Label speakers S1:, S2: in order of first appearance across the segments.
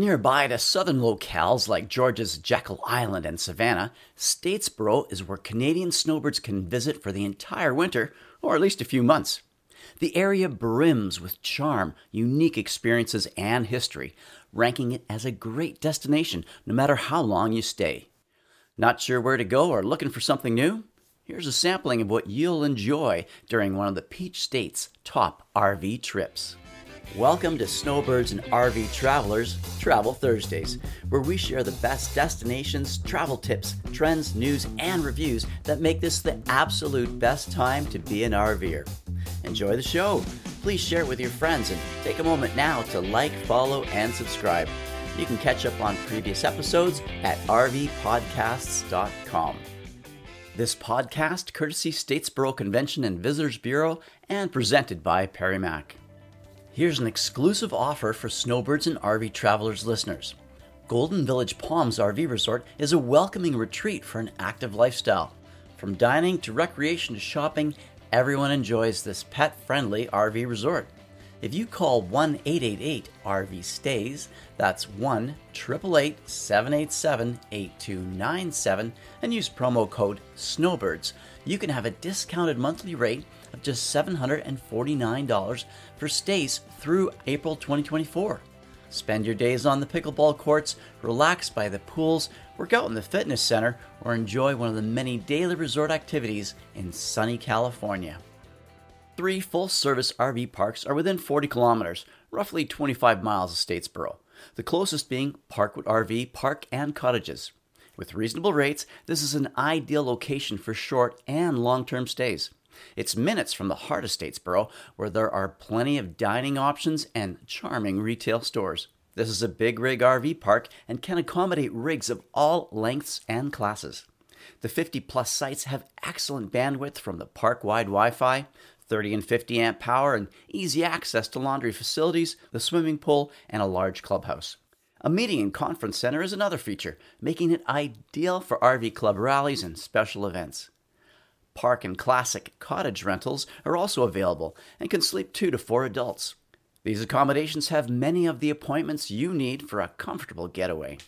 S1: Nearby to southern locales like Georgia's Jekyll Island and Savannah, Statesboro is where Canadian snowbirds can visit for the entire winter, or at least a few months. The area brims with charm, unique experiences, and history, ranking it as a great destination no matter how long you stay. Not sure where to go or looking for something new? Here's a sampling of what you'll enjoy during one of the Peach State's top RV trips. Welcome to Snowbirds and RV Travelers Travel Thursdays, where we share the best destinations, travel tips, trends, news, and reviews that make this the absolute best time to be an RVer. Enjoy the show. Please share it with your friends and take a moment now to like, follow, and subscribe. You can catch up on previous episodes at rvpodcasts.com. This podcast, courtesy Statesboro Convention and Visitors Bureau, and presented by Perry Mac. Here's an exclusive offer for Snowbirds and RV Travelers listeners. Golden Village Palms RV Resort is a welcoming retreat for an active lifestyle. From dining to recreation to shopping, everyone enjoys this pet friendly RV resort. If you call 1 888 RV Stays, that's 1 888 787 8297, and use promo code SNOWBIRDS, you can have a discounted monthly rate of just $749 for stays through April 2024. Spend your days on the pickleball courts, relax by the pools, work out in the fitness center, or enjoy one of the many daily resort activities in sunny California. Three full service RV parks are within 40 kilometers, roughly 25 miles of Statesboro, the closest being Parkwood RV Park and Cottages. With reasonable rates, this is an ideal location for short and long term stays. It's minutes from the heart of Statesboro, where there are plenty of dining options and charming retail stores. This is a big rig RV park and can accommodate rigs of all lengths and classes. The 50 plus sites have excellent bandwidth from the park wide Wi Fi, 30 and 50 amp power, and easy access to laundry facilities, the swimming pool, and a large clubhouse. A meeting and conference center is another feature, making it ideal for RV club rallies and special events. Park and classic cottage rentals are also available and can sleep two to four adults. These accommodations have many of the appointments you need for a comfortable getaway.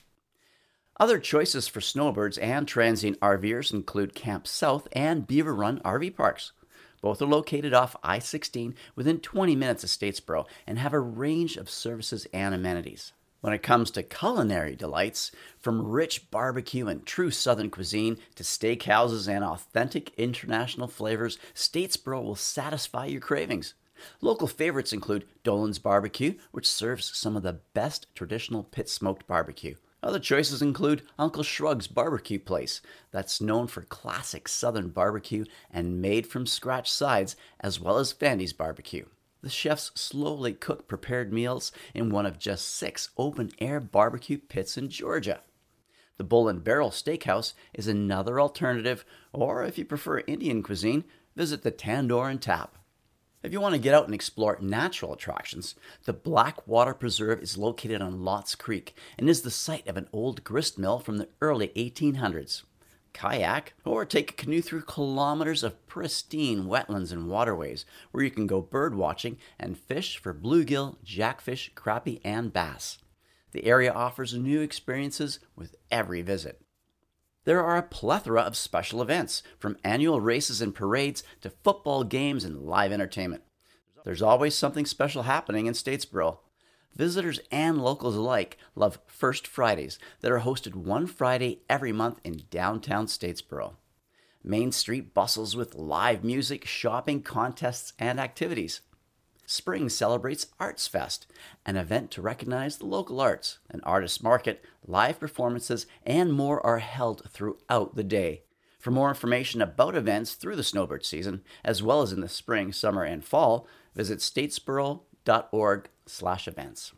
S1: Other choices for snowbirds and transient RVers include Camp South and Beaver Run RV parks. Both are located off I 16 within 20 minutes of Statesboro and have a range of services and amenities. When it comes to culinary delights, from rich barbecue and true Southern cuisine to steakhouses and authentic international flavors, Statesboro will satisfy your cravings. Local favorites include Dolan's Barbecue, which serves some of the best traditional pit smoked barbecue. Other choices include Uncle Shug's Barbecue Place, that's known for classic Southern barbecue and made from scratch sides, as well as Vandy's Barbecue. The chefs slowly cook prepared meals in one of just six open air barbecue pits in Georgia. The Bull and Barrel Steakhouse is another alternative, or if you prefer Indian cuisine, visit the Tandoor and Tap. If you want to get out and explore natural attractions, the Blackwater Preserve is located on Lotts Creek and is the site of an old grist mill from the early 1800s. Kayak, or take a canoe through kilometers of pristine wetlands and waterways where you can go bird watching and fish for bluegill, jackfish, crappie, and bass. The area offers new experiences with every visit. There are a plethora of special events, from annual races and parades to football games and live entertainment. There's always something special happening in Statesboro. Visitors and locals alike love First Fridays that are hosted one Friday every month in downtown Statesboro. Main Street bustles with live music, shopping, contests, and activities. Spring celebrates Arts Fest, an event to recognize the local arts, an artist market, live performances, and more are held throughout the day. For more information about events through the snowbird season, as well as in the spring, summer, and fall, visit statesboro.org/events.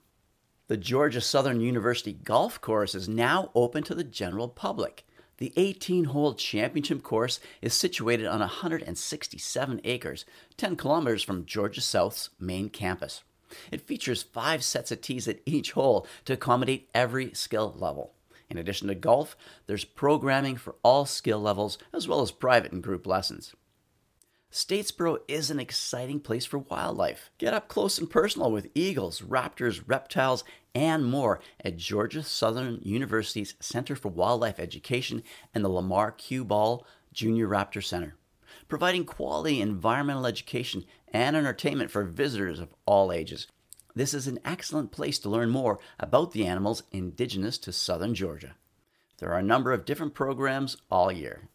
S1: The Georgia Southern University Golf Course is now open to the general public. The 18 hole championship course is situated on 167 acres, 10 kilometers from Georgia Southern's main campus. It features five sets of tees at each hole to accommodate every skill level. In addition to golf, there's programming for all skill levels as well as private and group lessons. Statesboro is an exciting place for wildlife. Get up close and personal with eagles, raptors, reptiles, and more at Georgia Southern University's Center for Wildlife Education and the Lamar Q Ball Junior Raptor Center, providing quality environmental education and entertainment for visitors of all ages. This is an excellent place to learn more about the animals indigenous to southern Georgia. There are a number of different programs all year.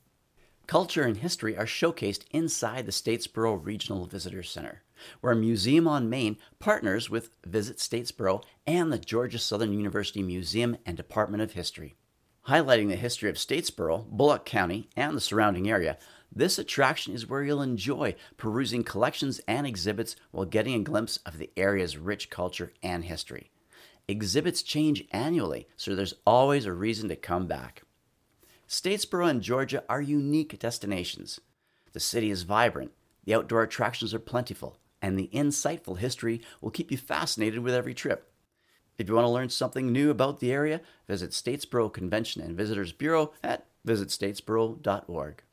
S1: Culture and history are showcased inside the Statesboro Regional Visitor Center, where Museum on Main partners with Visit Statesboro and the Georgia Southern University Museum and Department of History. Highlighting the history of Statesboro, Bulloch County, and the surrounding area, this attraction is where you'll enjoy perusing collections and exhibits while getting a glimpse of the area's rich culture and history. Exhibits change annually, so there's always a reason to come back. Statesboro and Georgia are unique destinations. The city is vibrant, the outdoor attractions are plentiful, and the insightful history will keep you fascinated with every trip. If you want to learn something new about the area, visit Statesboro Convention and Visitors Bureau at visitstatesboro.org.